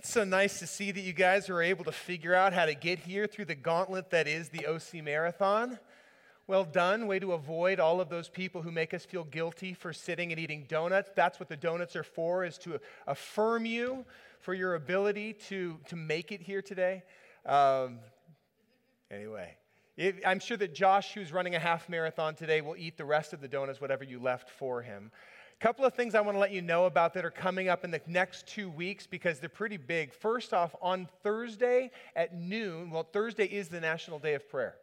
It's so nice to see that you guys were able to figure out how to get here through the gauntlet that is the OC Marathon. Well done. Way to avoid all of those people who make us feel guilty for sitting and eating donuts. That's what the donuts are for, is to affirm you for your ability to, to make it here today. Um, anyway, it, I'm sure that Josh, who's running a half marathon today, will eat the rest of the donuts, whatever you left for him couple of things I want to let you know about that are coming up in the next two weeks because they're pretty big. First off, on Thursday at noon, well, Thursday is the National Day of Prayer.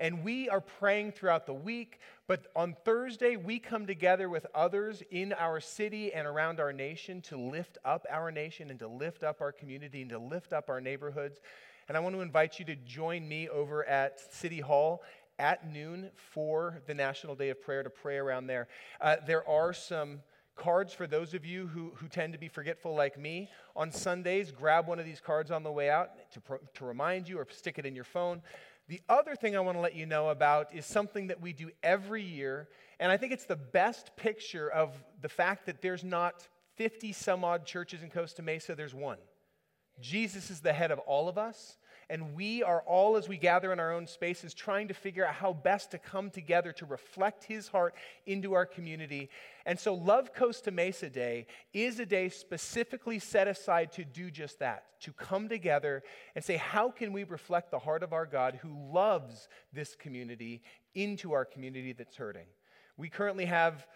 And we are praying throughout the week, but on Thursday, we come together with others in our city and around our nation to lift up our nation and to lift up our community and to lift up our neighborhoods. And I want to invite you to join me over at City Hall at noon for the National Day of Prayer to pray around there. Uh, there are some cards for those of you who, who tend to be forgetful like me. On Sundays, grab one of these cards on the way out to, pro, to remind you or stick it in your phone. The other thing I want to let you know about is something that we do every year, and I think it's the best picture of the fact that there's not 50 some odd churches in Costa Mesa, there's one. Jesus is the head of all of us. And we are all, as we gather in our own spaces, trying to figure out how best to come together to reflect His heart into our community. And so, Love Costa Mesa Day is a day specifically set aside to do just that, to come together and say, how can we reflect the heart of our God who loves this community into our community that's hurting? We currently have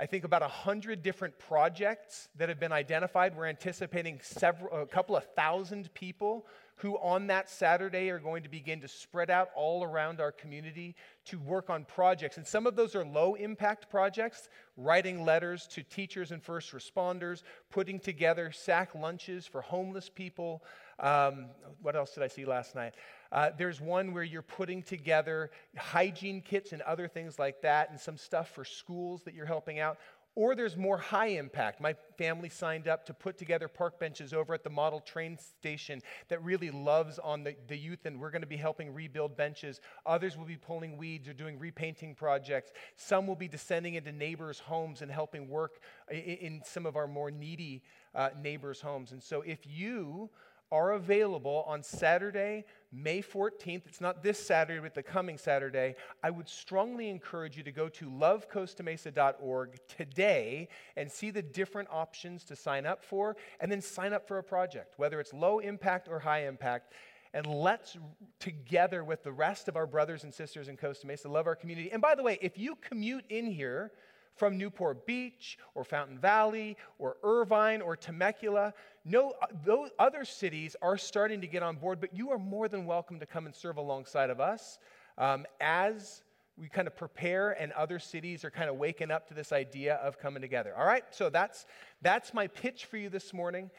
I think about 100 different projects that have been identified. We're anticipating several, a couple of thousand people who on that Saturday are going to begin to spread out all around our community to work on projects. And some of those are low impact projects, writing letters to teachers and first responders, putting together sack lunches for homeless people. Um, what else did I see last night? Uh, there's one where you're putting together hygiene kits and other things like that, and some stuff for schools that you're helping out. Or there's more high impact. My family signed up to put together park benches over at the model train station that really loves on the, the youth, and we're going to be helping rebuild benches. Others will be pulling weeds or doing repainting projects. Some will be descending into neighbors' homes and helping work in, in some of our more needy uh, neighbors' homes. And so if you are available on Saturday, May 14th. It's not this Saturday, but the coming Saturday. I would strongly encourage you to go to lovecostamesa.org today and see the different options to sign up for, and then sign up for a project, whether it's low impact or high impact. And let's, together with the rest of our brothers and sisters in Costa Mesa, love our community. And by the way, if you commute in here, from Newport Beach or Fountain Valley or Irvine or Temecula. No, uh, those other cities are starting to get on board, but you are more than welcome to come and serve alongside of us um, as we kind of prepare and other cities are kind of waking up to this idea of coming together. All right, so that's, that's my pitch for you this morning.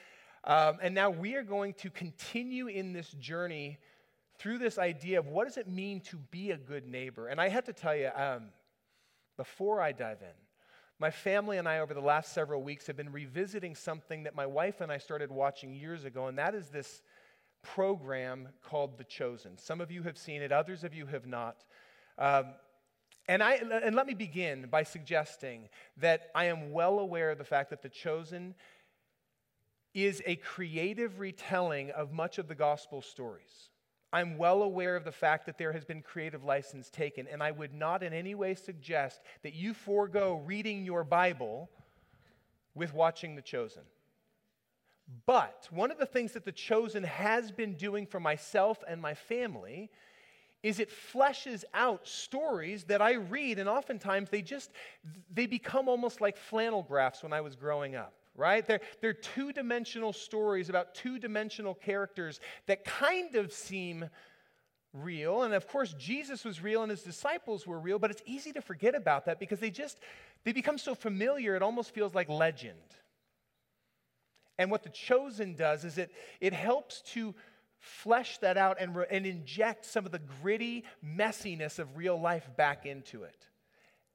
Um, and now we are going to continue in this journey through this idea of what does it mean to be a good neighbor. And I have to tell you, um, before I dive in, my family and I, over the last several weeks, have been revisiting something that my wife and I started watching years ago, and that is this program called The Chosen. Some of you have seen it, others of you have not. Um, and, I, and let me begin by suggesting that I am well aware of the fact that The Chosen is a creative retelling of much of the gospel stories. I'm well aware of the fact that there has been creative license taken, and I would not in any way suggest that you forego reading your Bible with watching The Chosen. But one of the things that The Chosen has been doing for myself and my family is it fleshes out stories that I read, and oftentimes they just they become almost like flannel graphs when I was growing up right? They're, they're two dimensional stories about two dimensional characters that kind of seem real. And of course, Jesus was real and his disciples were real, but it's easy to forget about that because they just they become so familiar, it almost feels like legend. And what the chosen does is it, it helps to flesh that out and, re- and inject some of the gritty messiness of real life back into it.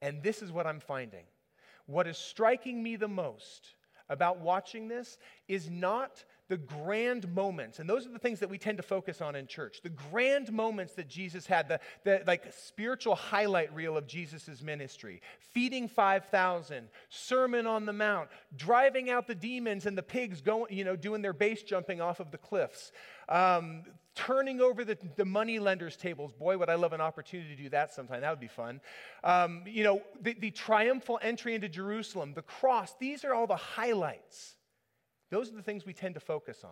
And this is what I'm finding. What is striking me the most about watching this is not the grand moments, and those are the things that we tend to focus on in church, the grand moments that Jesus had, the, the like spiritual highlight reel of Jesus' ministry, feeding 5,000, Sermon on the Mount, driving out the demons and the pigs going, you know, doing their base jumping off of the cliffs, um, turning over the, the money lenders' tables. Boy, would I love an opportunity to do that sometime. That would be fun. Um, you know, the, the triumphal entry into Jerusalem, the cross, these are all the highlights. Those are the things we tend to focus on.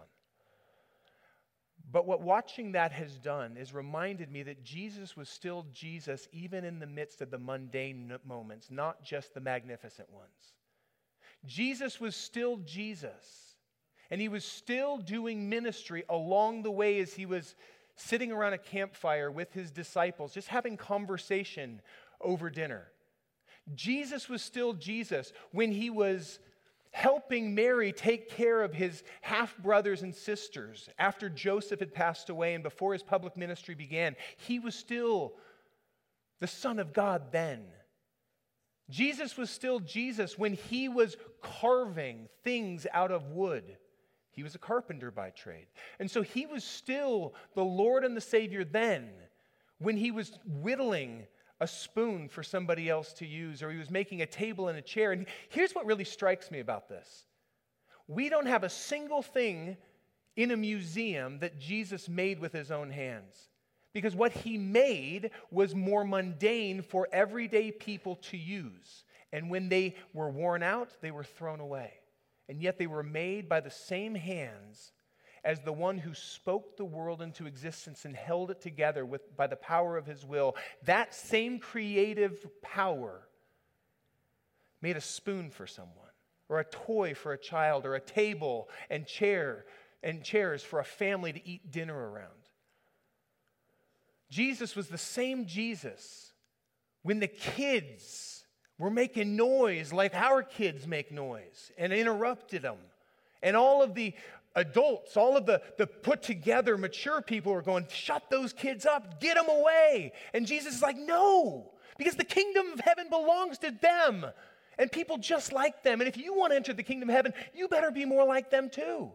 But what watching that has done is reminded me that Jesus was still Jesus even in the midst of the mundane moments, not just the magnificent ones. Jesus was still Jesus. And he was still doing ministry along the way as he was sitting around a campfire with his disciples, just having conversation over dinner. Jesus was still Jesus when he was helping Mary take care of his half brothers and sisters after Joseph had passed away and before his public ministry began. He was still the Son of God then. Jesus was still Jesus when he was carving things out of wood. He was a carpenter by trade. And so he was still the Lord and the Savior then when he was whittling a spoon for somebody else to use, or he was making a table and a chair. And here's what really strikes me about this we don't have a single thing in a museum that Jesus made with his own hands. Because what he made was more mundane for everyday people to use. And when they were worn out, they were thrown away. And yet they were made by the same hands as the one who spoke the world into existence and held it together with, by the power of his will, that same creative power made a spoon for someone, or a toy for a child, or a table and chair and chairs for a family to eat dinner around. Jesus was the same Jesus when the kids were making noise like our kids make noise and interrupted them. And all of the adults, all of the, the put together mature people are going, shut those kids up, get them away. And Jesus is like, no, because the kingdom of heaven belongs to them and people just like them. And if you want to enter the kingdom of heaven, you better be more like them too.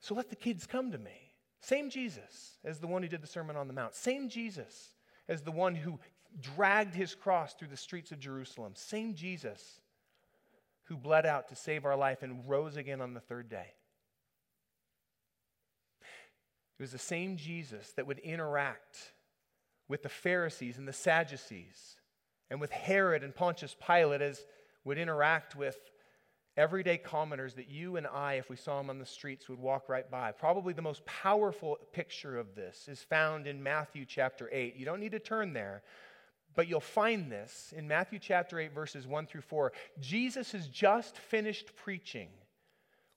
So let the kids come to me. Same Jesus as the one who did the Sermon on the Mount. Same Jesus as the one who dragged his cross through the streets of Jerusalem. Same Jesus who bled out to save our life and rose again on the third day. It was the same Jesus that would interact with the Pharisees and the Sadducees and with Herod and Pontius Pilate as would interact with everyday commoners that you and I, if we saw them on the streets, would walk right by. Probably the most powerful picture of this is found in Matthew chapter 8. You don't need to turn there, but you'll find this in Matthew chapter 8, verses 1 through 4. Jesus has just finished preaching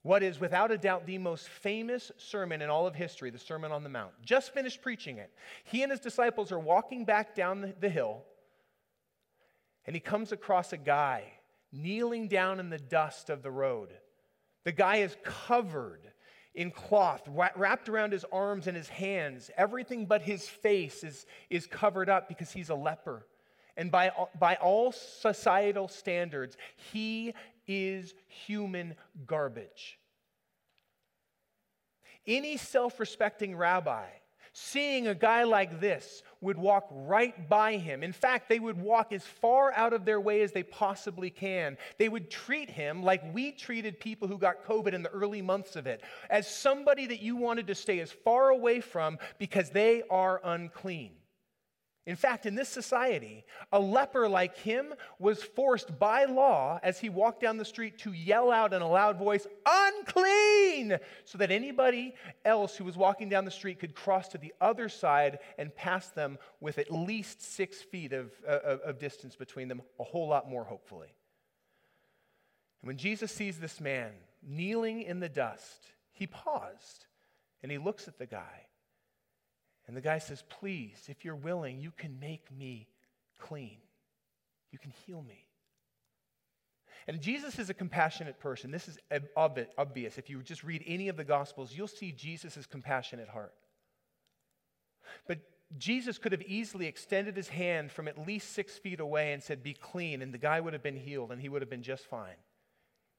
what is, without a doubt, the most famous sermon in all of history, the Sermon on the Mount. Just finished preaching it. He and his disciples are walking back down the hill, and he comes across a guy kneeling down in the dust of the road. The guy is covered in cloth wrapped around his arms and his hands. Everything but his face is, is covered up because he's a leper. And by, by all societal standards, he is human garbage. Any self respecting rabbi seeing a guy like this would walk right by him. In fact, they would walk as far out of their way as they possibly can. They would treat him like we treated people who got COVID in the early months of it, as somebody that you wanted to stay as far away from because they are unclean. In fact, in this society, a leper like him was forced by law as he walked down the street to yell out in a loud voice, unclean, so that anybody else who was walking down the street could cross to the other side and pass them with at least six feet of, uh, of, of distance between them, a whole lot more, hopefully. And when Jesus sees this man kneeling in the dust, he paused and he looks at the guy and the guy says, Please, if you're willing, you can make me clean. You can heal me. And Jesus is a compassionate person. This is obvious. If you just read any of the Gospels, you'll see Jesus' compassionate heart. But Jesus could have easily extended his hand from at least six feet away and said, Be clean, and the guy would have been healed and he would have been just fine.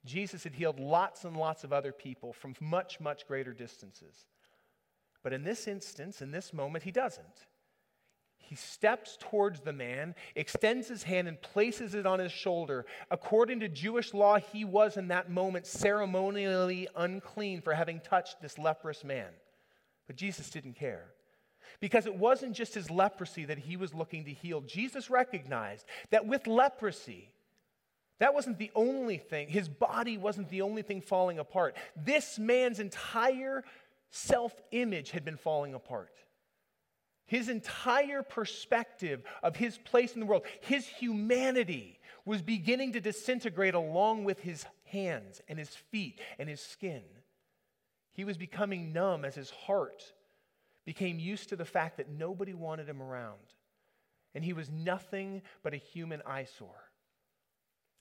Jesus had healed lots and lots of other people from much, much greater distances. But in this instance, in this moment, he doesn't. He steps towards the man, extends his hand, and places it on his shoulder. According to Jewish law, he was in that moment ceremonially unclean for having touched this leprous man. But Jesus didn't care. Because it wasn't just his leprosy that he was looking to heal. Jesus recognized that with leprosy, that wasn't the only thing. His body wasn't the only thing falling apart. This man's entire self image had been falling apart. His entire perspective of his place in the world, his humanity, was beginning to disintegrate along with his hands and his feet and his skin. He was becoming numb as his heart became used to the fact that nobody wanted him around. And he was nothing but a human eyesore.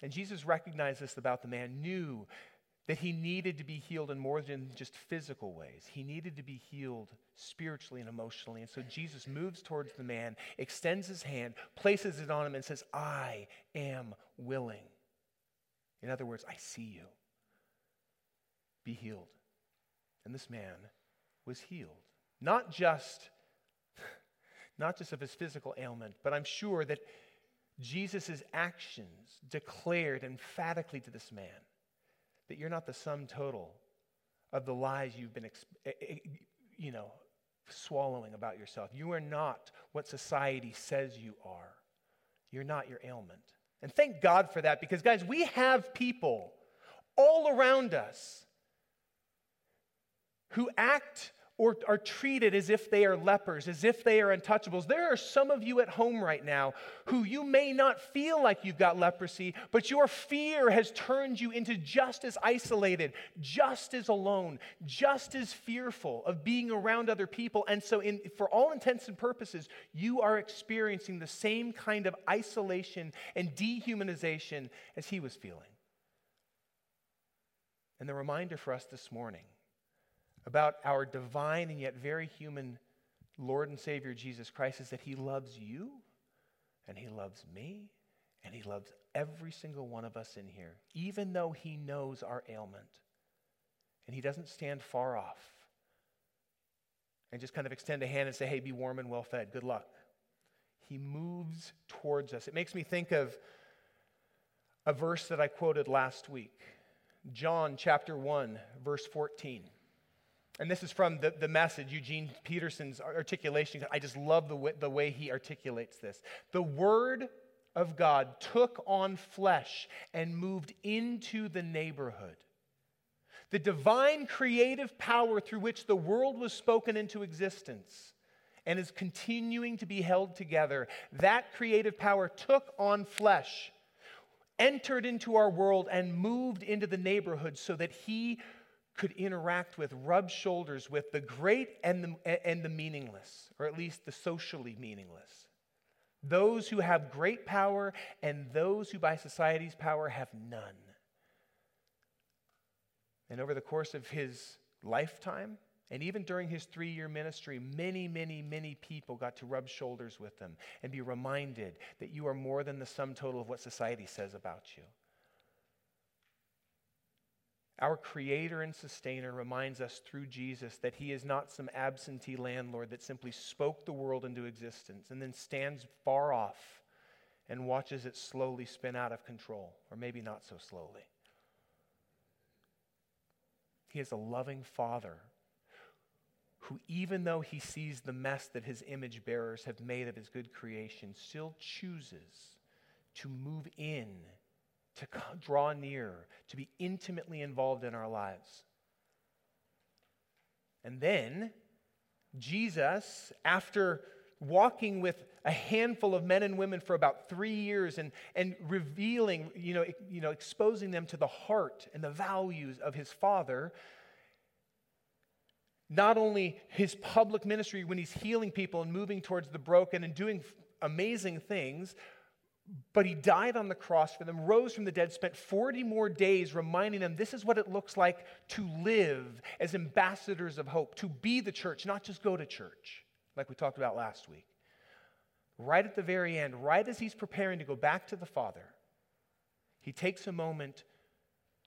And Jesus recognized this about the man, knew that he needed to be healed in more than just physical ways. He needed to be healed spiritually and emotionally. And so Jesus moves towards the man, extends his hand, places it on him, and says, I am willing. In other words, I see you. Be healed. And this man was healed. Not just, not just of his physical ailment, but I'm sure that Jesus' actions declared emphatically to this man that you're not the sum total of the lies you've been, eh, eh, you know, swallowing about yourself. You are not what society says you are. You're not your ailment. And thank God for that because, guys, we have people all around us who act or are treated as if they are lepers, as if they are untouchables. There are some of you at home right now who you may not feel like you've got leprosy, but your fear has turned you into just as isolated, just as alone, just as fearful of being around other people. And so, in, for all intents and purposes, you are experiencing the same kind of isolation and dehumanization as he was feeling. And the reminder for us this morning about our divine and yet very human Lord and Savior Jesus Christ is that He loves you and He loves me and He loves every single one of us in here, even though He knows our ailment. And He doesn't stand far off and just kind of extend a hand and say, hey, be warm and well fed. Good luck. He moves towards us. It makes me think of a verse that I quoted last week John chapter 1, verse 14. And this is from the, the message, Eugene Peterson's articulation. I just love the way, the way he articulates this. The Word of God took on flesh and moved into the neighborhood. The divine creative power through which the world was spoken into existence and is continuing to be held together, that creative power took on flesh, entered into our world, and moved into the neighborhood so that he could interact with, rub shoulders with the great and the, and the meaningless, or at least the socially meaningless. Those who have great power and those who, by society's power, have none. And over the course of his lifetime, and even during his three year ministry, many, many, many people got to rub shoulders with him and be reminded that you are more than the sum total of what society says about you. Our creator and sustainer reminds us through Jesus that he is not some absentee landlord that simply spoke the world into existence and then stands far off and watches it slowly spin out of control, or maybe not so slowly. He is a loving father who, even though he sees the mess that his image bearers have made of his good creation, still chooses to move in to draw near, to be intimately involved in our lives. And then, Jesus, after walking with a handful of men and women for about three years and, and revealing, you know, you know, exposing them to the heart and the values of his Father, not only his public ministry when he's healing people and moving towards the broken and doing amazing things, but he died on the cross for them, rose from the dead, spent 40 more days reminding them this is what it looks like to live as ambassadors of hope, to be the church, not just go to church, like we talked about last week. Right at the very end, right as he's preparing to go back to the Father, he takes a moment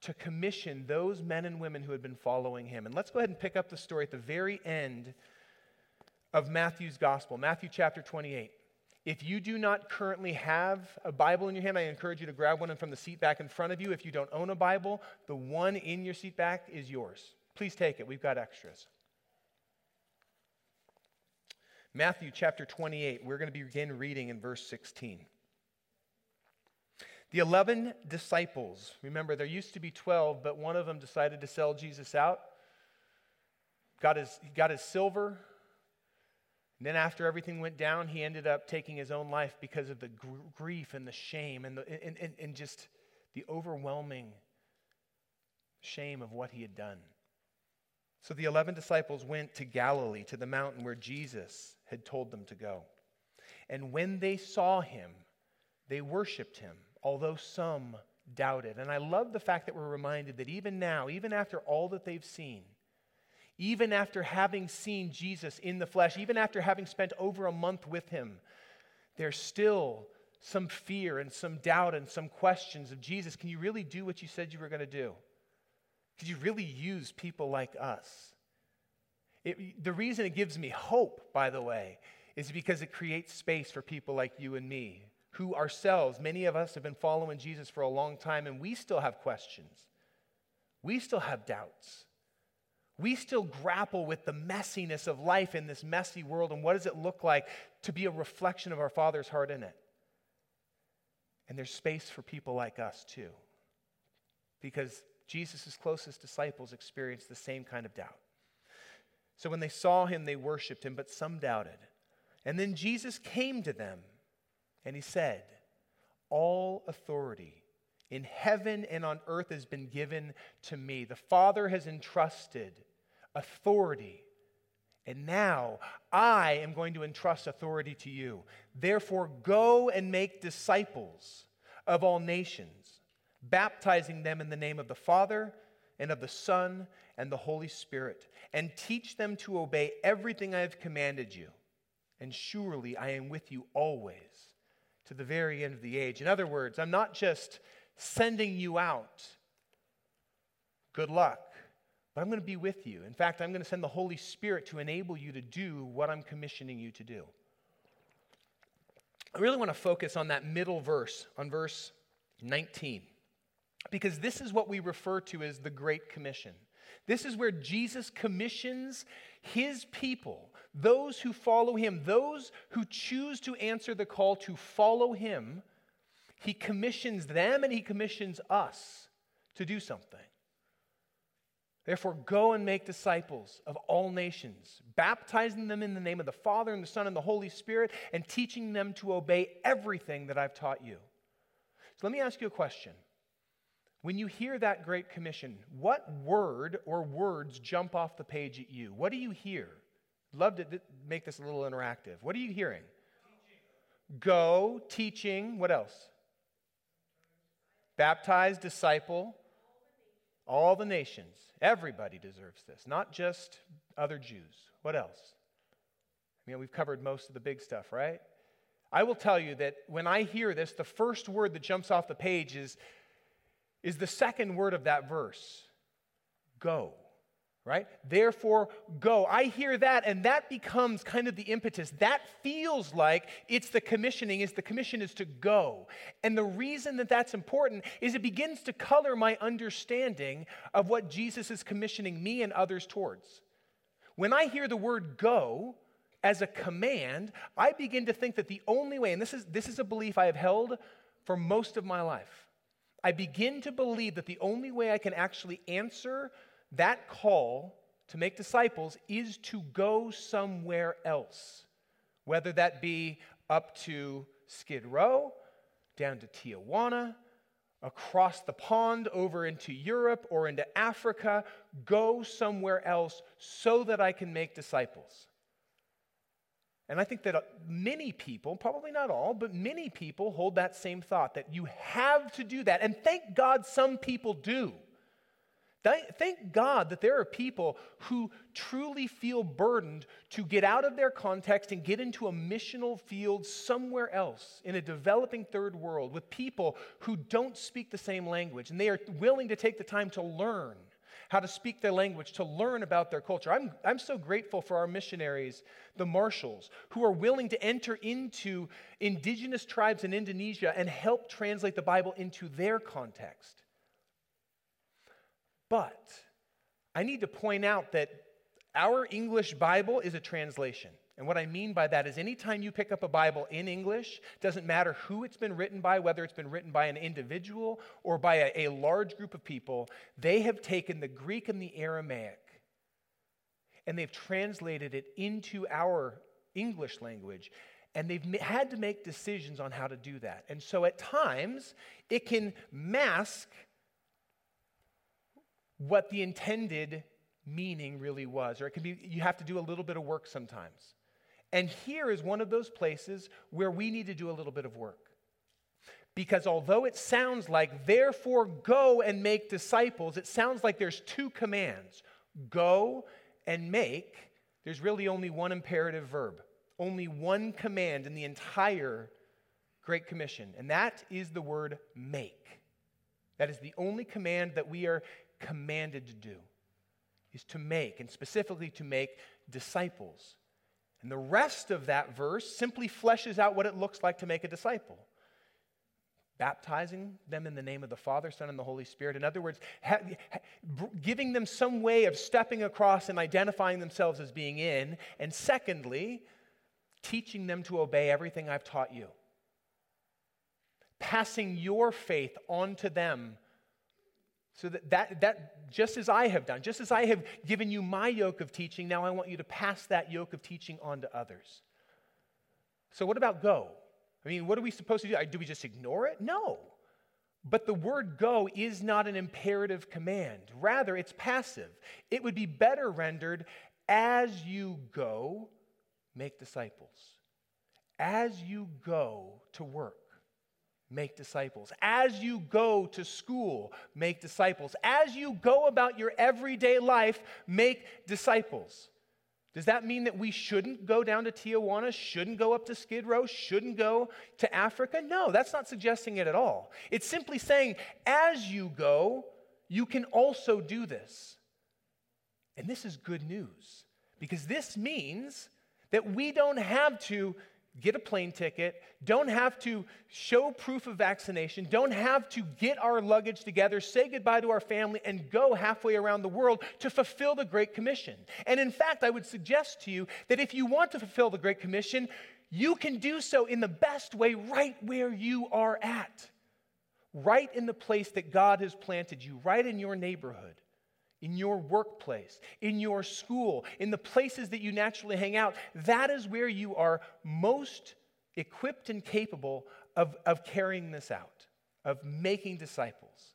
to commission those men and women who had been following him. And let's go ahead and pick up the story at the very end of Matthew's gospel, Matthew chapter 28. If you do not currently have a Bible in your hand, I encourage you to grab one from the seat back in front of you. If you don't own a Bible, the one in your seat back is yours. Please take it. We've got extras. Matthew chapter 28, we're going to begin reading in verse 16. The 11 disciples, remember, there used to be 12, but one of them decided to sell Jesus out. Got his, got his silver, and then, after everything went down, he ended up taking his own life because of the gr- grief and the shame and, the, and, and, and just the overwhelming shame of what he had done. So the 11 disciples went to Galilee, to the mountain where Jesus had told them to go. And when they saw him, they worshiped him, although some doubted. And I love the fact that we're reminded that even now, even after all that they've seen, even after having seen Jesus in the flesh, even after having spent over a month with him, there's still some fear and some doubt and some questions of Jesus, can you really do what you said you were going to do? Could you really use people like us? It, the reason it gives me hope, by the way, is because it creates space for people like you and me, who ourselves, many of us have been following Jesus for a long time, and we still have questions. We still have doubts we still grapple with the messiness of life in this messy world and what does it look like to be a reflection of our Father's heart in it. And there's space for people like us too. Because Jesus' closest disciples experienced the same kind of doubt. So when they saw him, they worshiped him, but some doubted. And then Jesus came to them and he said, All authority in heaven and on earth has been given to me. The Father has entrusted authority. And now I am going to entrust authority to you. Therefore, go and make disciples of all nations, baptizing them in the name of the Father and of the Son and the Holy Spirit, and teach them to obey everything I have commanded you. And surely I am with you always to the very end of the age. In other words, I'm not just sending you out. Good luck. But I'm going to be with you. In fact, I'm going to send the Holy Spirit to enable you to do what I'm commissioning you to do. I really want to focus on that middle verse, on verse 19, because this is what we refer to as the Great Commission. This is where Jesus commissions his people, those who follow him, those who choose to answer the call to follow him he commissions them and He commissions us to do something. Therefore, go and make disciples of all nations, baptizing them in the name of the Father and the Son and the Holy Spirit, and teaching them to obey everything that I've taught you. So let me ask you a question. When you hear that great commission, what word or words jump off the page at you? What do you hear? Love to make this a little interactive. What are you hearing? Teaching. Go, teaching, what else? Baptize, disciple all the nations. Everybody deserves this, not just other Jews. What else? I mean, we've covered most of the big stuff, right? I will tell you that when I hear this, the first word that jumps off the page is, is the second word of that verse go right? Therefore, go. I hear that, and that becomes kind of the impetus. That feels like it's the commissioning, is the commission is to go. And the reason that that's important is it begins to color my understanding of what Jesus is commissioning me and others towards. When I hear the word go, as a command, I begin to think that the only way, and this is, this is a belief I have held for most of my life, I begin to believe that the only way I can actually answer that call to make disciples is to go somewhere else, whether that be up to Skid Row, down to Tijuana, across the pond over into Europe or into Africa, go somewhere else so that I can make disciples. And I think that uh, many people, probably not all, but many people hold that same thought that you have to do that. And thank God some people do. Thank God that there are people who truly feel burdened to get out of their context and get into a missional field somewhere else in a developing third world with people who don't speak the same language and they are willing to take the time to learn how to speak their language, to learn about their culture. I'm, I'm so grateful for our missionaries, the Marshalls, who are willing to enter into indigenous tribes in Indonesia and help translate the Bible into their context. But I need to point out that our English Bible is a translation. And what I mean by that is anytime you pick up a Bible in English, doesn't matter who it's been written by, whether it's been written by an individual or by a, a large group of people, they have taken the Greek and the Aramaic and they've translated it into our English language. And they've had to make decisions on how to do that. And so at times, it can mask what the intended meaning really was, or it can be, you have to do a little bit of work sometimes. And here is one of those places where we need to do a little bit of work. Because although it sounds like, therefore go and make disciples, it sounds like there's two commands go and make. There's really only one imperative verb, only one command in the entire Great Commission, and that is the word make. That is the only command that we are commanded to do, is to make, and specifically to make disciples. And the rest of that verse simply fleshes out what it looks like to make a disciple. Baptizing them in the name of the Father, Son, and the Holy Spirit. In other words, ha- ha- giving them some way of stepping across and identifying themselves as being in. And secondly, teaching them to obey everything I've taught you. Passing your faith on to them so that, that, that, just as I have done, just as I have given you my yoke of teaching, now I want you to pass that yoke of teaching on to others. So, what about go? I mean, what are we supposed to do? Do we just ignore it? No. But the word go is not an imperative command. Rather, it's passive. It would be better rendered as you go, make disciples. As you go to work make disciples. As you go to school, make disciples. As you go about your everyday life, make disciples. Does that mean that we shouldn't go down to Tijuana, shouldn't go up to Skid Row, shouldn't go to Africa? No, that's not suggesting it at all. It's simply saying, as you go, you can also do this. And this is good news because this means that we don't have to get a plane ticket, don't have to show proof of vaccination, don't have to get our luggage together, say goodbye to our family, and go halfway around the world to fulfill the Great Commission. And in fact, I would suggest to you that if you want to fulfill the Great Commission, you can do so in the best way right where you are at, right in the place that God has planted you, right in your neighborhood in your workplace, in your school, in the places that you naturally hang out, that is where you are most equipped and capable of, of carrying this out, of making disciples.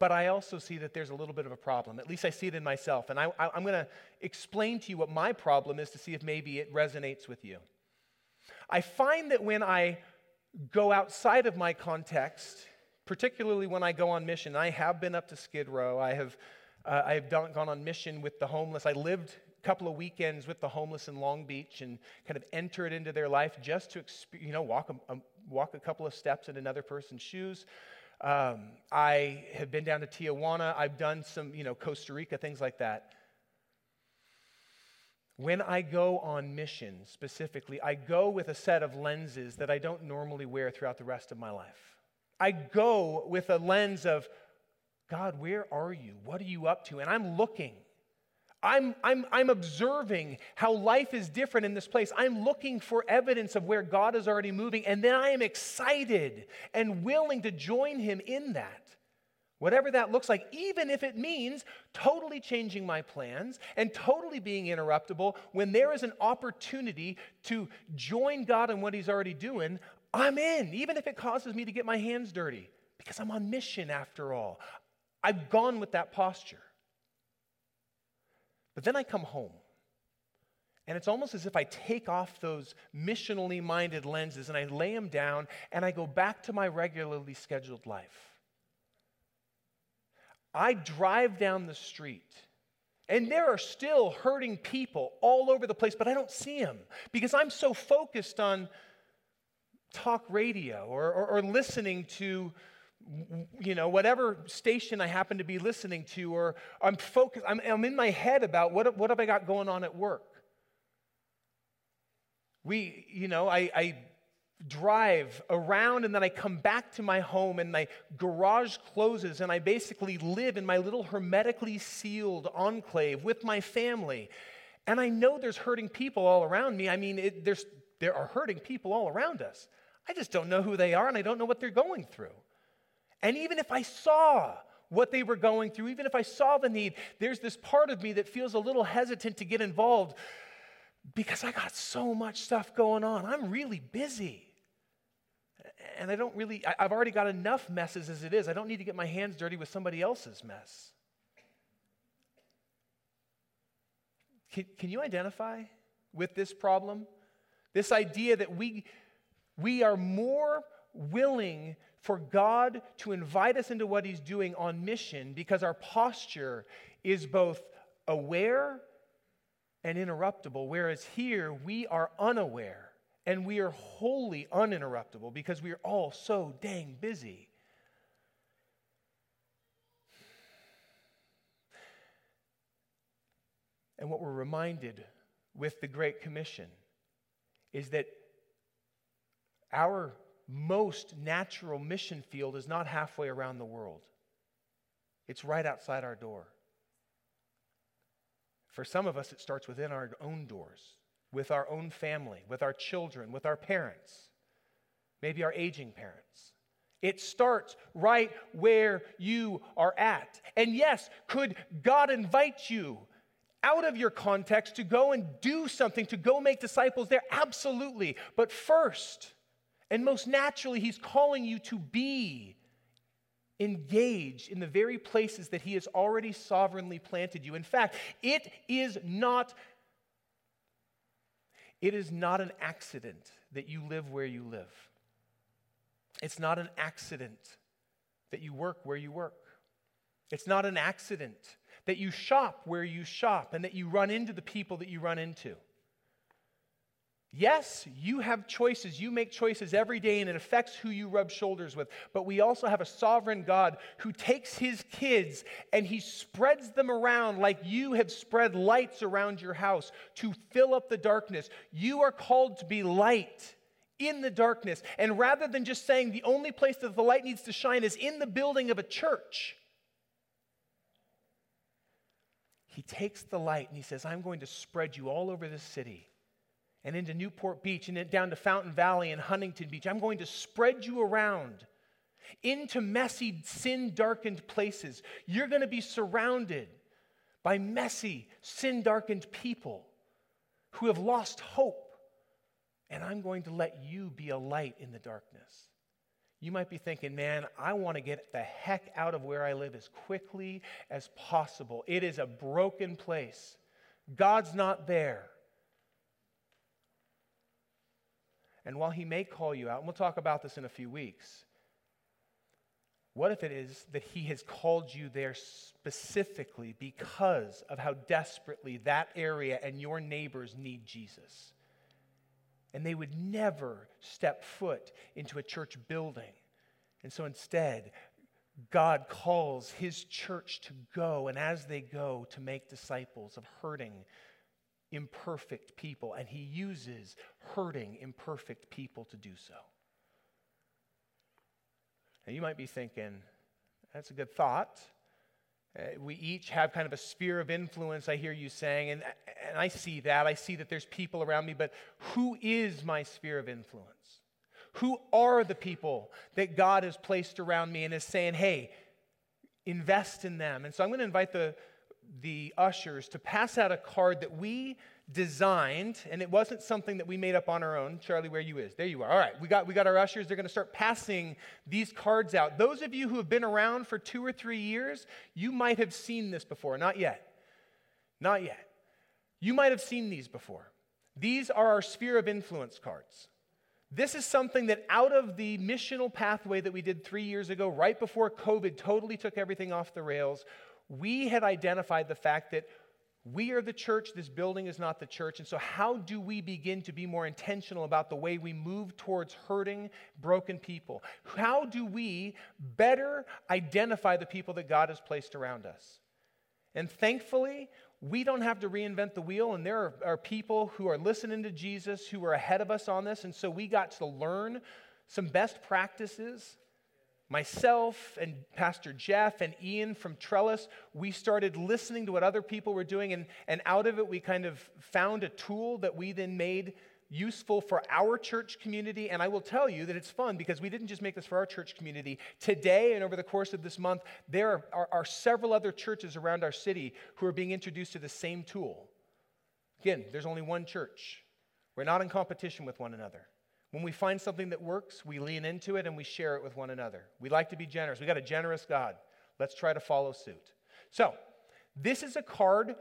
But I also see that there's a little bit of a problem. At least I see it in myself. And I, am going to explain to you what my problem is to see if maybe it resonates with you. I find that when I go outside of my context, particularly when I go on mission. I have been up to Skid Row. I have, uh, I have done, gone on mission with the homeless. I lived a couple of weekends with the homeless in Long Beach and kind of entered into their life just to, you know, walk a, walk a couple of steps in another person's shoes. Um, I have been down to Tijuana. I've done some, you know, Costa Rica, things like that. When I go on mission specifically, I go with a set of lenses that I don't normally wear throughout the rest of my life. I go with a lens of, God, where are you? What are you up to? And I'm looking. I'm, I'm, I'm observing how life is different in this place. I'm looking for evidence of where God is already moving, and then I am excited and willing to join Him in that. Whatever that looks like, even if it means totally changing my plans and totally being interruptible, when there is an opportunity to join God in what He's already doing, I'm in, even if it causes me to get my hands dirty, because I'm on mission after all. I've gone with that posture. But then I come home. And it's almost as if I take off those missionally minded lenses and I lay them down and I go back to my regularly scheduled life. I drive down the street and there are still hurting people all over the place, but I don't see them because I'm so focused on talk radio or, or, or, listening to you know whatever station i happen to be listening to or i'm focused i'm, I'm in my head about what, what have i got going on at work we you know I, I drive around and then I come back to my home and my garage closes and I basically live in my little hermetically sealed enclave with my family. And I know there's hurting people all around me. I mean, it, there's, there are hurting people all around us. I just don't know who they are and I don't know what they're going through. And even if I saw what they were going through, even if I saw the need, there's this part of me that feels a little hesitant to get involved because I got so much stuff going on. I'm really busy and I don't really, I, have already got enough messes as it is. I don't need to get my hands dirty with somebody else's mess. Can, can you identify with this problem? This idea that we, we are more willing for God to invite us into what He's doing on mission because our posture is both aware and interruptible, whereas here we are unaware and we are wholly uninterruptible because we are all so dang busy. And what we're reminded with the Great Commission is that our most natural mission field is not halfway around the world, it's right outside our door. For some of us, it starts within our own doors with our own family, with our children, with our parents, maybe our aging parents. It starts right where you are at. And yes, could God invite you out of your context to go and do something, to go make disciples there? Absolutely. But first, and most naturally, He's calling you to be engaged in the very places that He has already sovereignly planted you. In fact, it is not it is not an accident that you live where you live. It's not an accident that you work where you work. It's not an accident that you shop where you shop and that you run into the people that you run into. Yes, you have choices. You make choices every day, and it affects who you rub shoulders with. But we also have a sovereign God who takes his kids and he spreads them around like you have spread lights around your house to fill up the darkness. You are called to be light in the darkness. And rather than just saying the only place that the light needs to shine is in the building of a church, he takes the light and he says, I'm going to spread you all over this city and into Newport Beach and down to Fountain Valley and Huntington Beach. I'm going to spread you around into messy, sin darkened places. You're going to be surrounded by messy, sin darkened people who have lost hope. And I'm going to let you be a light in the darkness. You might be thinking, man, I want to get the heck out of where I live as quickly as possible. It is a broken place. God's not there. And while he may call you out, and we'll talk about this in a few weeks, what if it is that he has called you there specifically because of how desperately that area and your neighbors need Jesus? And they would never step foot into a church building. And so instead, God calls his church to go, and as they go, to make disciples of hurting, imperfect people, and he uses hurting, imperfect people to do so. Now, you might be thinking, that's a good thought. Uh, we each have kind of a sphere of influence, I hear you saying, and, and I see that. I see that there's people around me, but who is my sphere of influence? Who are the people that God has placed around me and is saying, hey, invest in them? And so I'm going to invite the, the ushers to pass out a card that we designed, and it wasn't something that we made up on our own. Charlie, where you is? There you are. All right, we got, we got our ushers. They're going to start passing these cards out. Those of you who have been around for two or three years, you might have seen this before. Not yet. Not yet. You might have seen these before. These are our sphere of influence cards. This is something that out of the missional pathway that we did three years ago, right before COVID totally took everything off the rails, we had identified the fact that we are the church, this building is not the church. And so, how do we begin to be more intentional about the way we move towards hurting, broken people? How do we better identify the people that God has placed around us? And thankfully, we don't have to reinvent the wheel, and there are, are people who are listening to Jesus who are ahead of us on this. And so, we got to learn some best practices myself and Pastor Jeff and Ian from Trellis, we started listening to what other people were doing, and, and out of it, we kind of found a tool that we then made useful for our church community. And I will tell you that it's fun because we didn't just make this for our church community. Today and over the course of this month, there are, are, are several other churches around our city who are being introduced to the same tool. Again, there's only one church. We're not in competition with one another. When we find something that works, we lean into it and we share it with one another. We like to be generous. We got a generous God. Let's try to follow suit. So, this is a card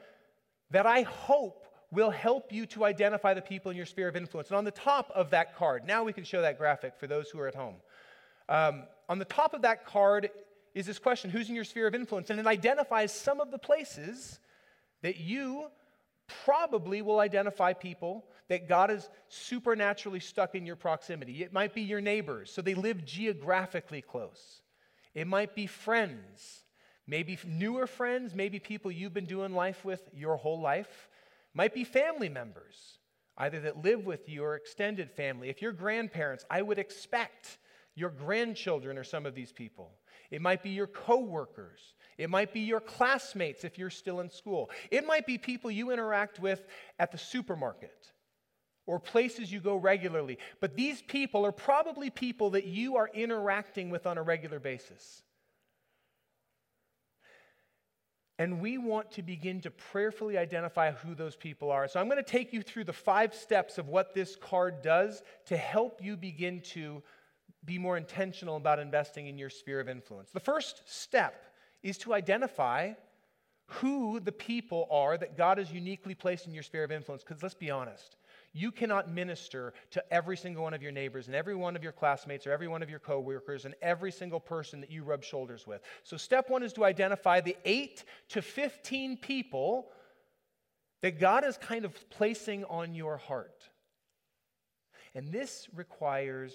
that I hope will help you to identify the people in your sphere of influence. And on the top of that card, now we can show that graphic for those who are at home. Um, on the top of that card is this question Who's in your sphere of influence? And it identifies some of the places that you probably will identify people that God is supernaturally stuck in your proximity. It might be your neighbors, so they live geographically close. It might be friends, maybe newer friends, maybe people you've been doing life with your whole life. Might be family members, either that live with you or extended family. If you're grandparents, I would expect your grandchildren are some of these people. It might be your coworkers. It might be your classmates if you're still in school. It might be people you interact with at the supermarket or places you go regularly. But these people are probably people that you are interacting with on a regular basis. And we want to begin to prayerfully identify who those people are. So I'm going to take you through the five steps of what this card does to help you begin to be more intentional about investing in your sphere of influence. The first step is to identify who the people are that God has uniquely placed in your sphere of influence. Because let's be honest, you cannot minister to every single one of your neighbors and every one of your classmates or every one of your coworkers and every single person that you rub shoulders with. So, step one is to identify the 8 to 15 people that God is kind of placing on your heart. And this requires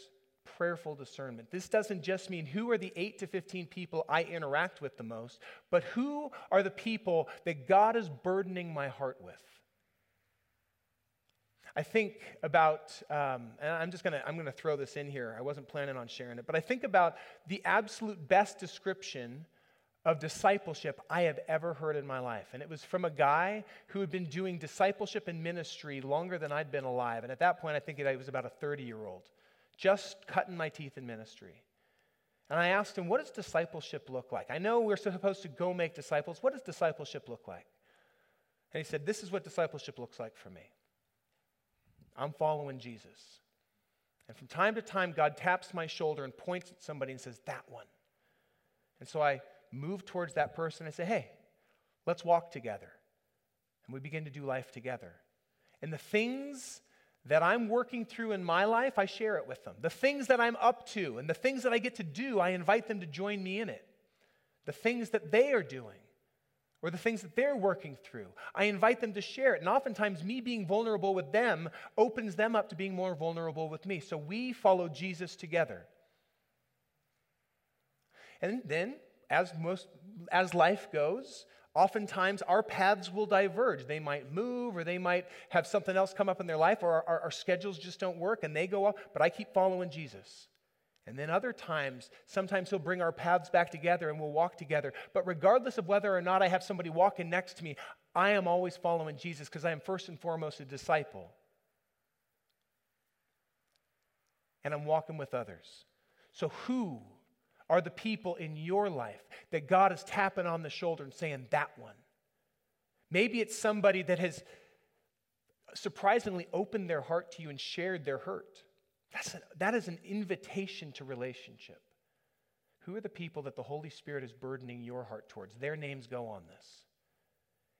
prayerful discernment. This doesn't just mean who are the 8 to 15 people I interact with the most, but who are the people that God is burdening my heart with. I think about, um, and I'm just gonna, I'm gonna throw this in here. I wasn't planning on sharing it, but I think about the absolute best description of discipleship I have ever heard in my life. And it was from a guy who had been doing discipleship and ministry longer than I'd been alive. And at that point, I think it was about a 30 year old, just cutting my teeth in ministry. And I asked him, What does discipleship look like? I know we're supposed to go make disciples. What does discipleship look like? And he said, This is what discipleship looks like for me. I'm following Jesus. And from time to time, God taps my shoulder and points at somebody and says, That one. And so I move towards that person and say, Hey, let's walk together. And we begin to do life together. And the things that I'm working through in my life, I share it with them. The things that I'm up to and the things that I get to do, I invite them to join me in it. The things that they are doing, or the things that they're working through. I invite them to share it. And oftentimes, me being vulnerable with them opens them up to being more vulnerable with me. So we follow Jesus together. And then, as, most, as life goes, oftentimes our paths will diverge. They might move, or they might have something else come up in their life, or our, our, schedules just don't work and they go off. But I keep following Jesus. And then other times, sometimes He'll bring our paths back together and we'll walk together. But regardless of whether or not I have somebody walking next to me, I am always following Jesus because I am first and foremost a disciple. And I'm walking with others. So, who are the people in your life that God is tapping on the shoulder and saying, that one? Maybe it's somebody that has surprisingly opened their heart to you and shared their hurt. That's an, that is an invitation to relationship. Who are the people that the Holy Spirit is burdening your heart towards? Their names go on this.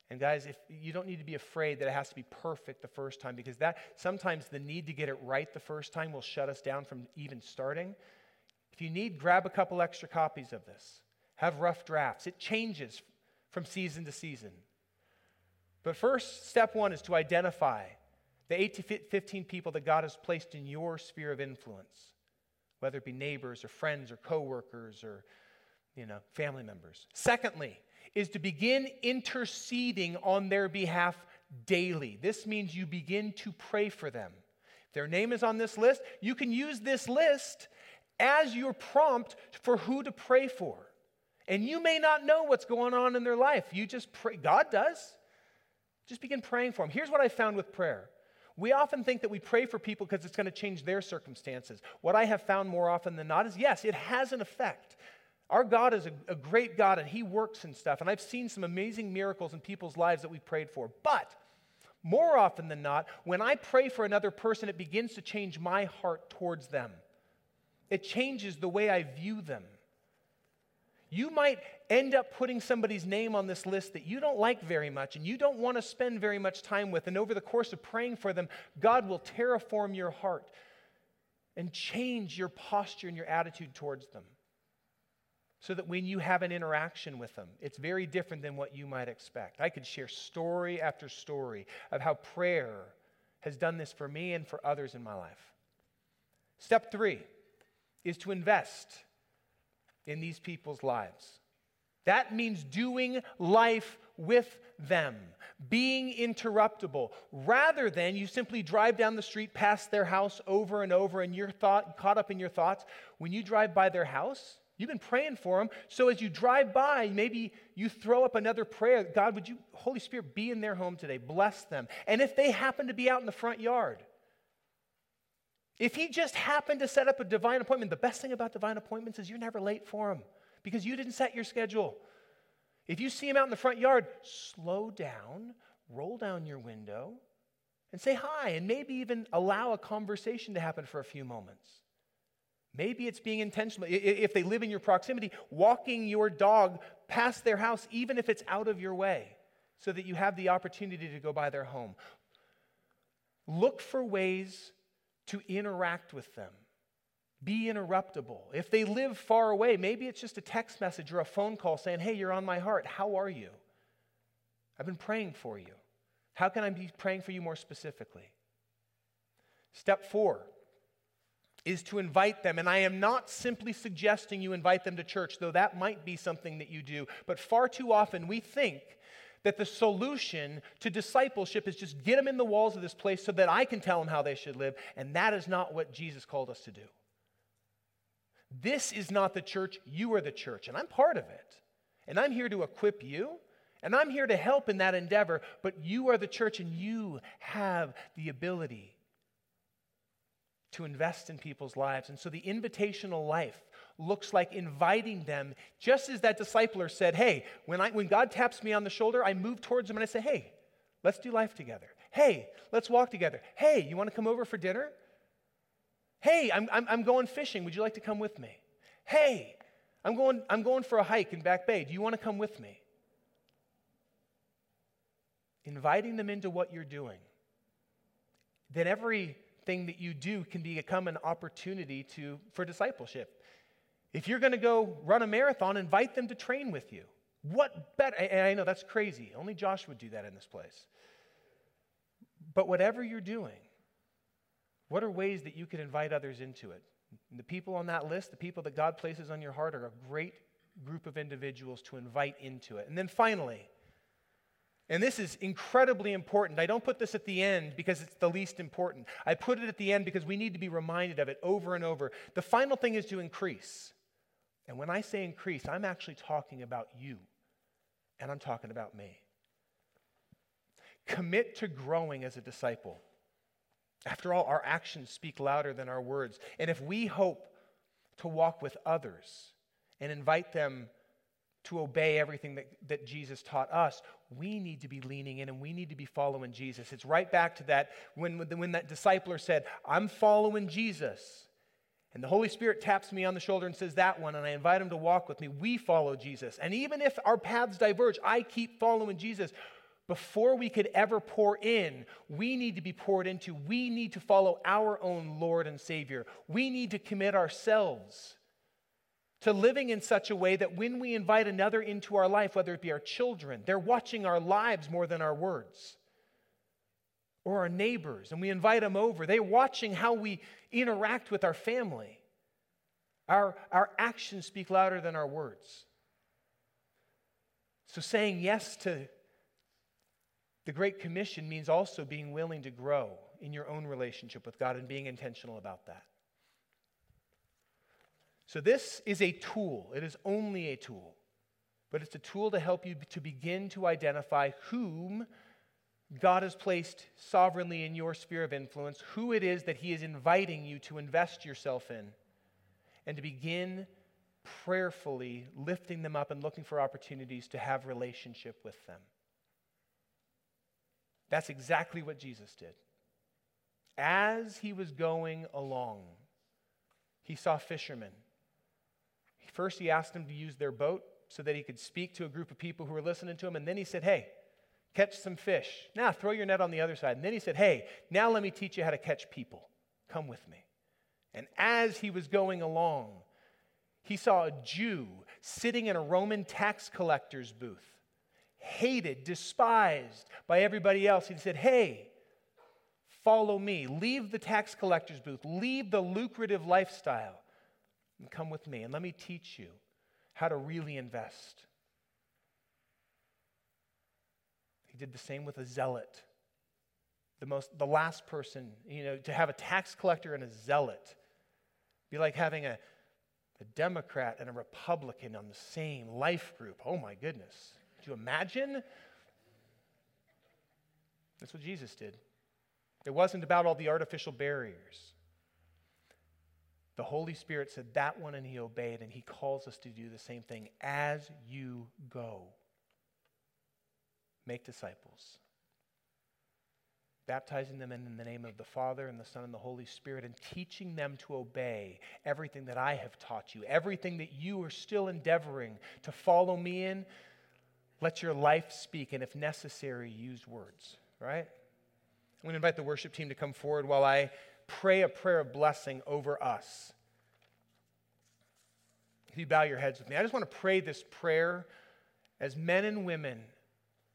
And guys, if you don't need to be afraid that it has to be perfect the first time because that sometimes the need to get it right the first time will shut us down from even starting. If you need, grab a couple extra copies of this. Have rough drafts. It changes from season to season. But first, step one is to identify the 8 to 15 people that God has placed in your sphere of influence, whether it be neighbors or friends or coworkers or you know, family members. Secondly, is to begin interceding on their behalf daily. This means you begin to pray for them. If their name is on this list, you can use this list as your prompt for who to pray for. And you may not know what's going on in their life. You just pray. God does. Just begin praying for them. Here's what I found with prayer. We often think that we pray for people because it's going to change their circumstances. What I have found more often than not is yes, it has an effect. Our God is a, a, great God and He works and stuff. And I've seen some amazing miracles in people's lives that we prayed for. But more often than not, when I pray for another person, it begins to change my heart towards them. It changes the way I view them. You might end up putting somebody's name on this list that you don't like very much and you don't want to spend very much time with. And over the course of praying for them, God will terraform your heart and change your posture and your attitude towards them so that when you have an interaction with them, it's very different than what you might expect. I could share story after story of how prayer has done this for me and for others in my life. Step three is to invest in these people's lives. That means doing life with them, being interruptible, rather than you simply drive down the street past their house over and over and you're thought, caught up in your thoughts. When you drive by their house, You've been praying for them. So as you drive by, maybe you throw up another prayer God, would you, Holy Spirit, be in their home today? Bless them. And if they happen to be out in the front yard, if He just happened to set up a divine appointment, the best thing about divine appointments is you're never late for them because you didn't set your schedule. If you see Him out in the front yard, slow down, roll down your window, and say hi, and maybe even allow a conversation to happen for a few moments. Maybe it's being intentional. If they live in your proximity, walking your dog past their house, even if it's out of your way, so that you have the opportunity to go by their home. Look for ways to interact with them. Be interruptible. If they live far away, maybe it's just a text message or a phone call saying, Hey, you're on my heart. How are you? I've been praying for you. How can I be praying for you more specifically? Step four is to invite them. And I am not simply suggesting you invite them to church, though that might be something that you do. But far too often we think that the solution to discipleship is just get them in the walls of this place so that I can tell them how they should live. And that is not what Jesus called us to do. This is not the church, you are the church, and I'm part of it. And I'm here to equip you, and I'm here to help in that endeavor, but you are the church, and you have the ability to invest in people's lives. And so the invitational life looks like inviting them, just as that discipler said, Hey, when, I, when God taps me on the shoulder, I move towards him and I say, Hey, let's do life together. Hey, let's walk together. Hey, you want to come over for dinner? Hey, I'm, I'm, I'm going fishing. Would you like to come with me? Hey, I'm going, I'm going for a hike in Back Bay. Do you want to come with me? Inviting them into what you're doing. Then everything that you do can become an opportunity to, for discipleship. If you're going to go run a marathon, invite them to train with you. What better? And I know that's crazy. Only Josh would do that in this place. But whatever you're doing, what are ways that you could invite others into it? And the people on that list, the people that God places on your heart, are a great group of individuals to invite into it. And then finally, and this is incredibly important. I don't put this at the end because it's the least important. I put it at the end because we need to be reminded of it over and over. The final thing is to increase. And when I say increase, I'm actually talking about you, and I'm talking about me. Commit to growing as a disciple. After all, our actions speak louder than our words. And if we hope to walk with others and invite them to obey everything that, that Jesus taught us, we need to be leaning in and we need to be following Jesus. It's right back to that when, when that discipler said, I'm following Jesus. And the Holy Spirit taps me on the shoulder and says, That one, and I invite him to walk with me. We follow Jesus. And even if our paths diverge, I keep following Jesus. Before we could ever pour in, we need to be poured into. We need to follow our own Lord and Savior. We need to commit ourselves to living in such a way that when we invite another into our life, whether it be our children, they're watching our lives more than our words, or our neighbors, and we invite them over, they're watching how we interact with our family. Our, our actions speak louder than our words. So, saying yes to the Great Commission means also being willing to grow in your own relationship with God and being intentional about that. So, this is a tool. It is only a tool, but it's a tool to help you to begin to identify whom God has placed sovereignly in your sphere of influence, who it is that He is inviting you to invest yourself in, and to begin prayerfully lifting them up and looking for opportunities to have relationship with them. That's exactly what Jesus did. As he was going along, he saw fishermen First, he asked them to use their boat so that he could speak to a group of people who were listening to him. And then he said, Hey, catch some fish. Now throw your net on the other side. And then he said, Hey, now let me teach you how to catch people. Come with me. And as he was going along, he saw a Jew sitting in a Roman tax collector's booth, hated, despised by everybody else. He said, Hey, follow me. Leave the tax collector's booth, leave the lucrative lifestyle and come with me and let me teach you how to really invest. He did the same with a zealot. The most the last person, you know, to have a tax collector and a zealot be like having a, a Democrat and a Republican on the same life group. Oh my goodness. You imagine? That's what Jesus did. It wasn't about all the artificial barriers. The Holy Spirit said that one and he obeyed, and he calls us to do the same thing as you go. Make disciples, baptizing them in the name of the Father and the Son and the Holy Spirit, and teaching them to obey everything that I have taught you, everything that you are still endeavoring to follow me in. Let your life speak, and if necessary, use words, right? I'm going to invite the worship team to come forward while I pray a prayer of blessing over us. If you bow your heads with me, I just want to pray this prayer as men and women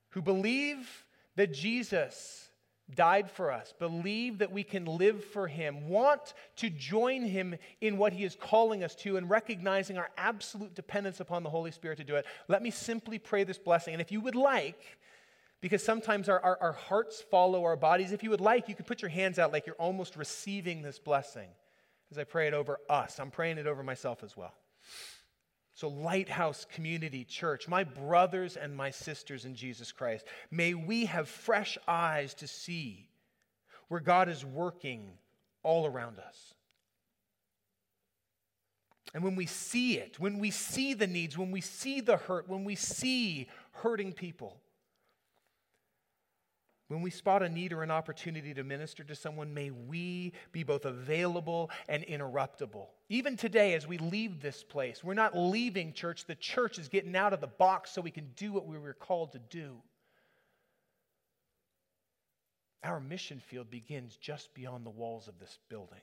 who believe that Jesus died for us, believe that we can live for him, want to join him in what he is calling us to, and recognizing our absolute dependence upon the Holy Spirit to do it. Let me simply pray this blessing. And if you would like, because sometimes our, our, our, hearts follow our bodies. If you would like, you could put your hands out like you're almost receiving this blessing as I pray it over us. I'm praying it over myself as well. So, Lighthouse Community Church, my brothers and my sisters in Jesus Christ, may we have fresh eyes to see where God is working all around us. And when we see it, when we see the needs, when we see the hurt, when we see hurting people, when we spot a need or an opportunity to minister to someone, may we be both available and interruptible. Even today, as we leave this place, we're not leaving church. The church is getting out of the box so we can do what we were called to do. Our mission field begins just beyond the walls of this building.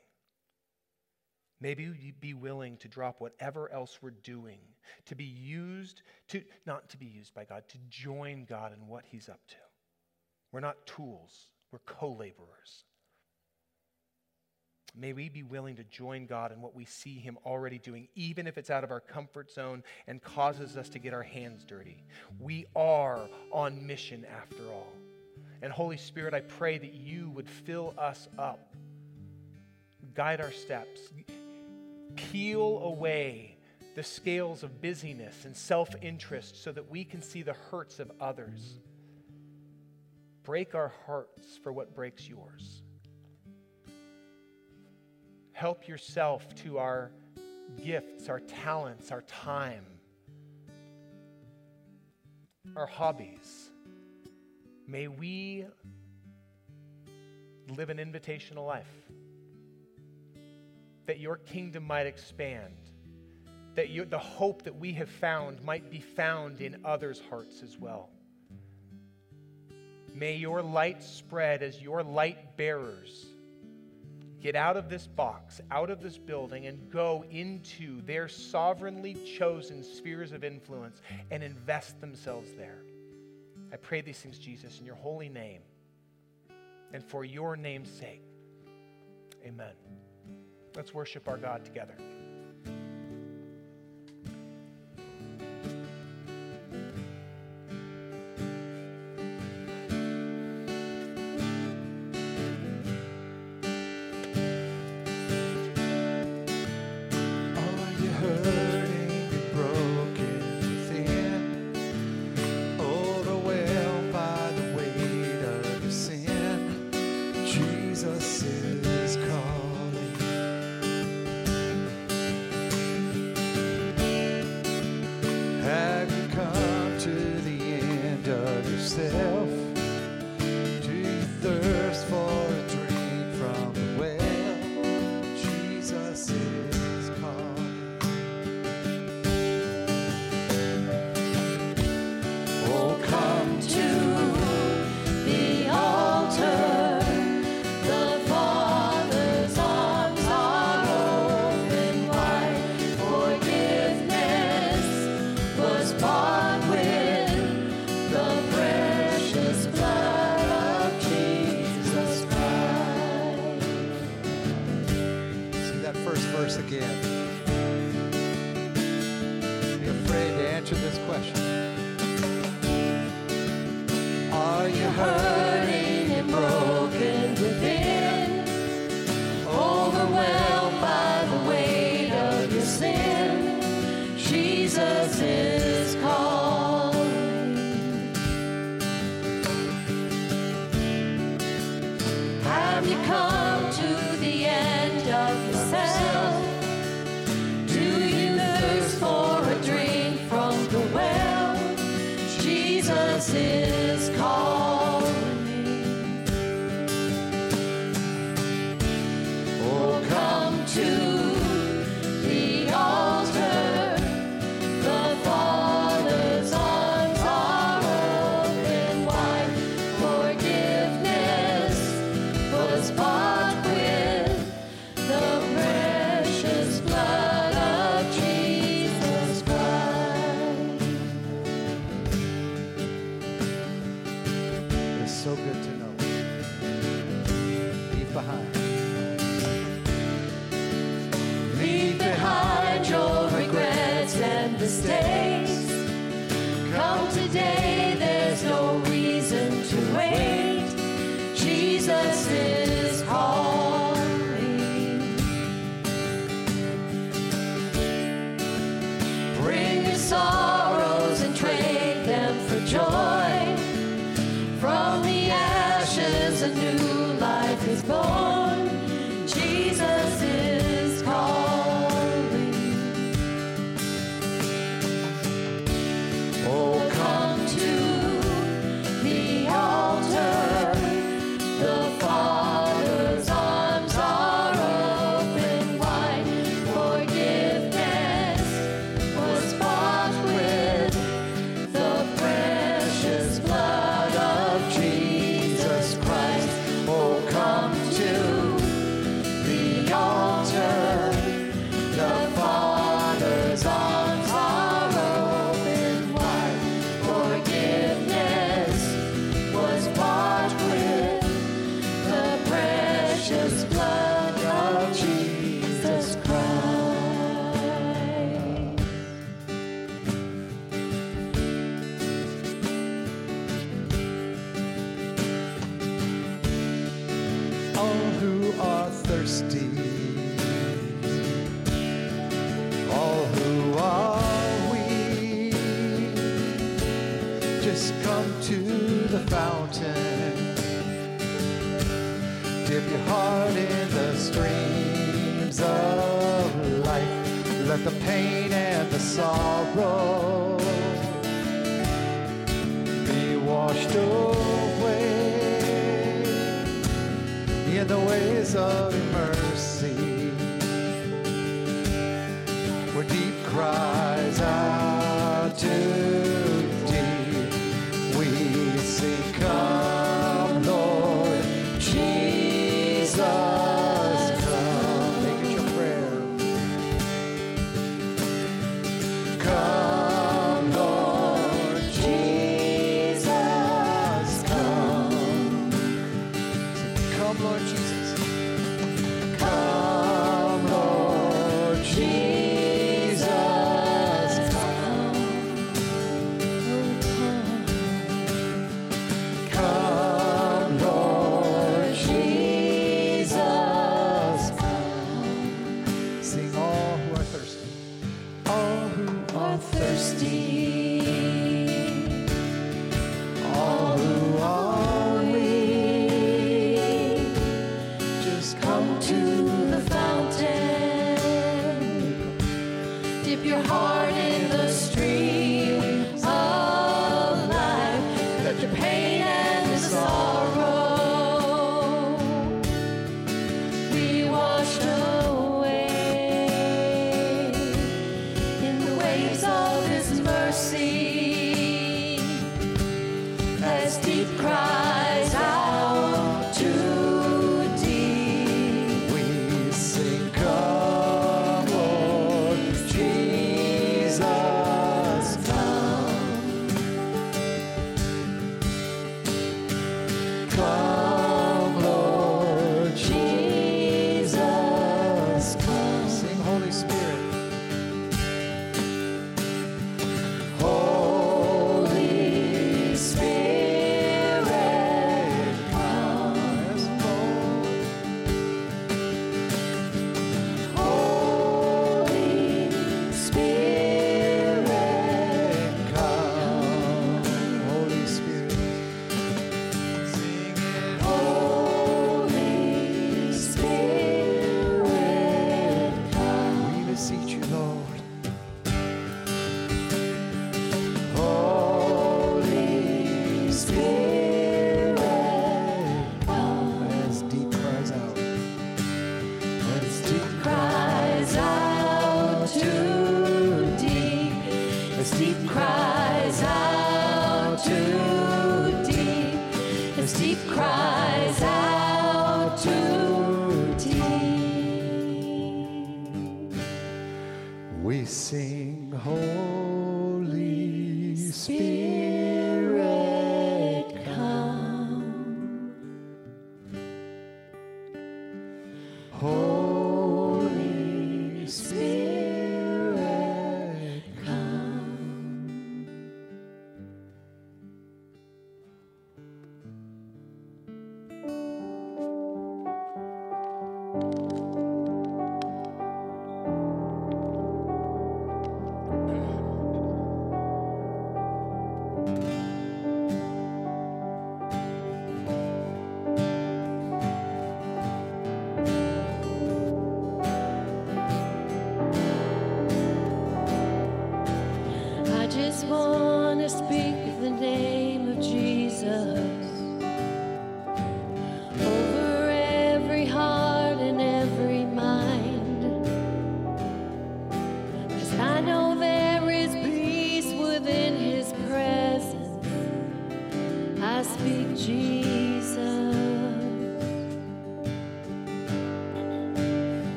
Maybe you be willing to drop whatever else we're doing to be used to, not to be used by God, to join God in what He's up to. We're not tools, we're co laborers. May we be willing to join God in what we see Him already doing, even if it's out of our comfort zone and causes us to get our hands dirty. We are on mission after all. And Holy Spirit, I pray that you would fill us up, guide our steps, peel away the scales of busyness and self interest so that we can see the hurts of others break our hearts for what breaks yours. Help yourself to our gifts, our talents, our time, our hobbies. May we live an invitational life. That your kingdom might expand. That you, the hope that we have found might be found in others' hearts as well. May your light spread as your light bearers get out of this box, out of this building, and go into their sovereignly chosen spheres of influence and invest themselves there. I pray these things, Jesus, in your holy name and for your name's sake. Amen. Let's worship our God together.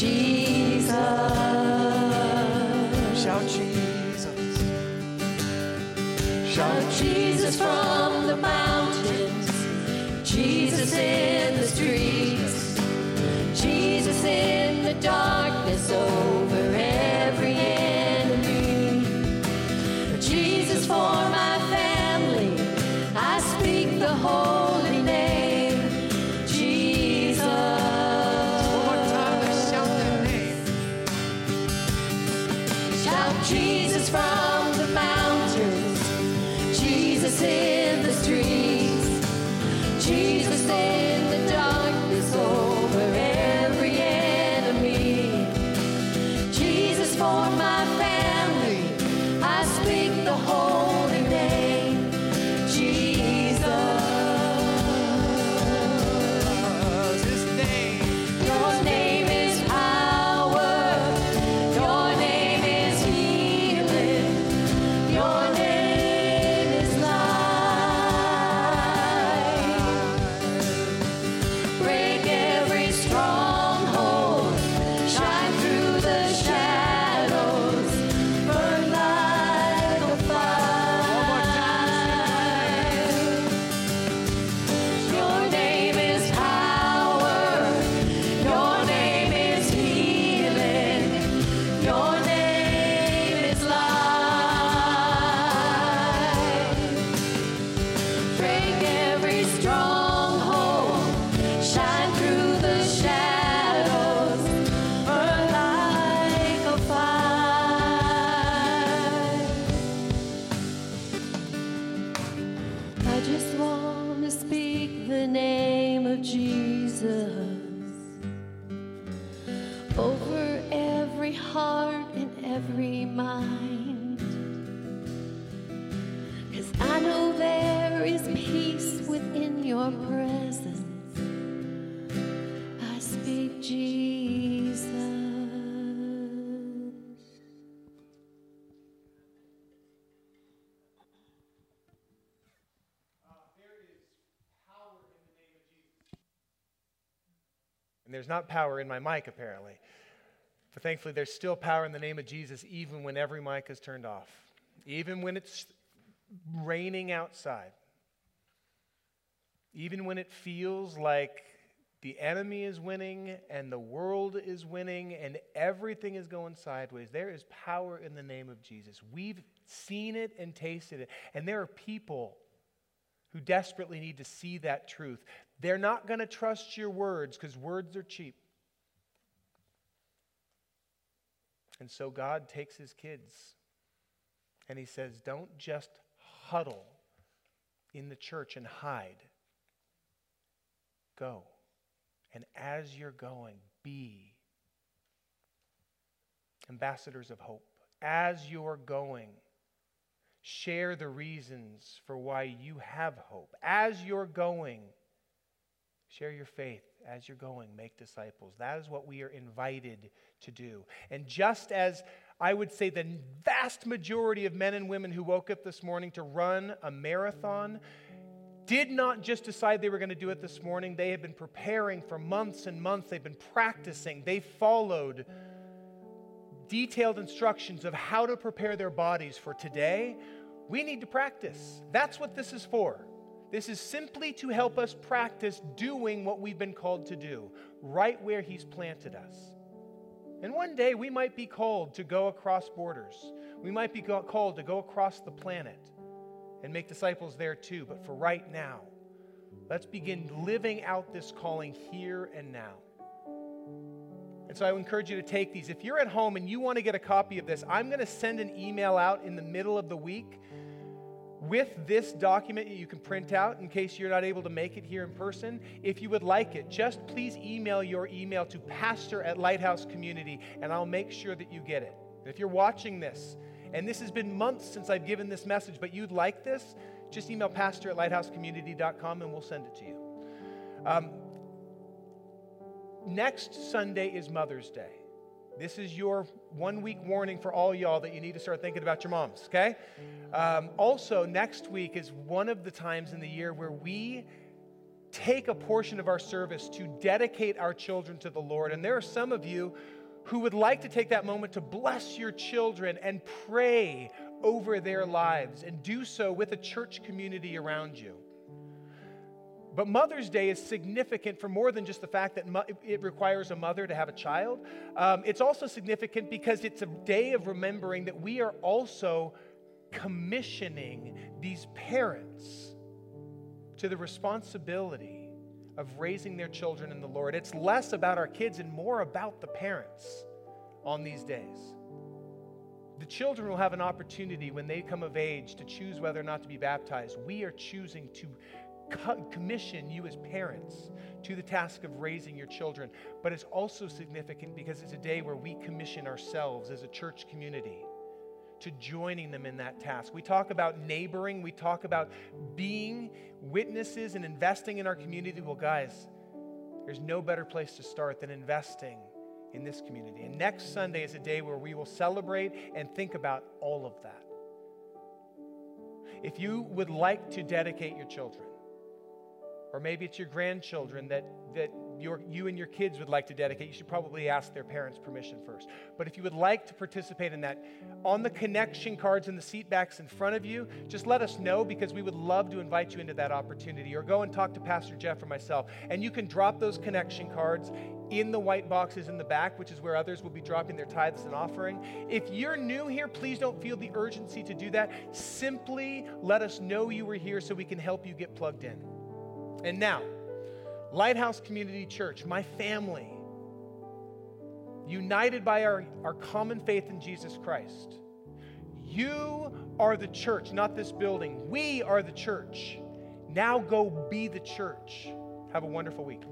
Jesus. Shout Jesus. Shout Jesus from the mountains, Jesus in every mind. Cause I know there is peace within your presence. I speak Jesus. Uh, and there's not power in my mic, apparently. But thankfully, there's still power in the name of Jesus, even when every mic is turned off, even when it's raining outside, even when it feels like the enemy is winning and the world is winning and everything is going sideways. There is power in the name of Jesus. We've seen it and tasted it. And there are people who desperately need to see that truth. They're not going to trust your words because words are cheap. And so God takes his kids and he says, Don't just huddle in the church and hide. Go. And as you're going, be ambassadors of hope. As you're going, share the reasons for why you have hope. As you're going, share your faith. As you're going, make disciples. That is what we are invited to do. And just as I would say the vast majority of men and women who woke up this morning to run a marathon did not just decide they were going to do it this morning. They have been preparing for months and months. They've been practicing. They followed detailed instructions of how to prepare their bodies for today. We need to practice. That's what this is for. This is simply to help us practice doing what we've been called to do, right where He's planted us. And one day we might be called to go across borders. We might be called to go across the planet and make disciples there too. But for right now, let's begin living out this calling here and now. And so I encourage you to take these. If you're at home and you want to get a copy of this, I'm going to send an email out in the middle of the week with this document that you can print out in case you're not able to make it here in person. If you would like it, just please email your email to pastor at Lighthouse Community, and I'll make sure that you get it. If you're watching this, and this has been months since I've given this message, but you'd like this, just email pastor at lighthousecommunity.com and we'll send it to you. Um, next Sunday is Mother's Day. This is your one week warning for all y'all that you need to start thinking about your moms, okay? Um, also, next week is one of the times in the year where we take a portion of our service to dedicate our children to the Lord. And there are some of you who would like to take that moment to bless your children and pray over their lives and do so with a church community around you. But Mother's Day is significant for more than just the fact that it requires a mother to have a child. Um, it's also significant because it's a day of remembering that we are also commissioning these parents to the responsibility of raising their children in the Lord. It's less about our kids and more about the parents on these days. The children will have an opportunity when they come of age to choose whether or not to be baptized. We are choosing to commission you as parents to the task of raising your children. But it's also significant because it's a day where we commission ourselves as a church community to joining them in that task. We talk about neighboring, we talk about being witnesses and investing in our community. Well, guys, there's no better place to start than investing in this community. And next Sunday is a day where we will celebrate and think about all of that. If you would like to dedicate your children, or maybe it's your grandchildren that, that your, you and your kids would like to dedicate, you should probably ask their parents' permission first. But if you would like to participate in that, on the connection cards in the seat backs in front of you, just let us know because we would love to invite you into that opportunity. Or go and talk to Pastor Jeff or myself. And you can drop those connection cards in the white boxes in the back, which is where others will be dropping their tithes and offering. If you're new here, please don't feel the urgency to do that. Simply let us know you were here so we can help you get plugged in. And now, Lighthouse Community Church, my family, united by our, our common faith in Jesus Christ. You are the church, not this building. We are the church. Now go be the church. Have a wonderful week.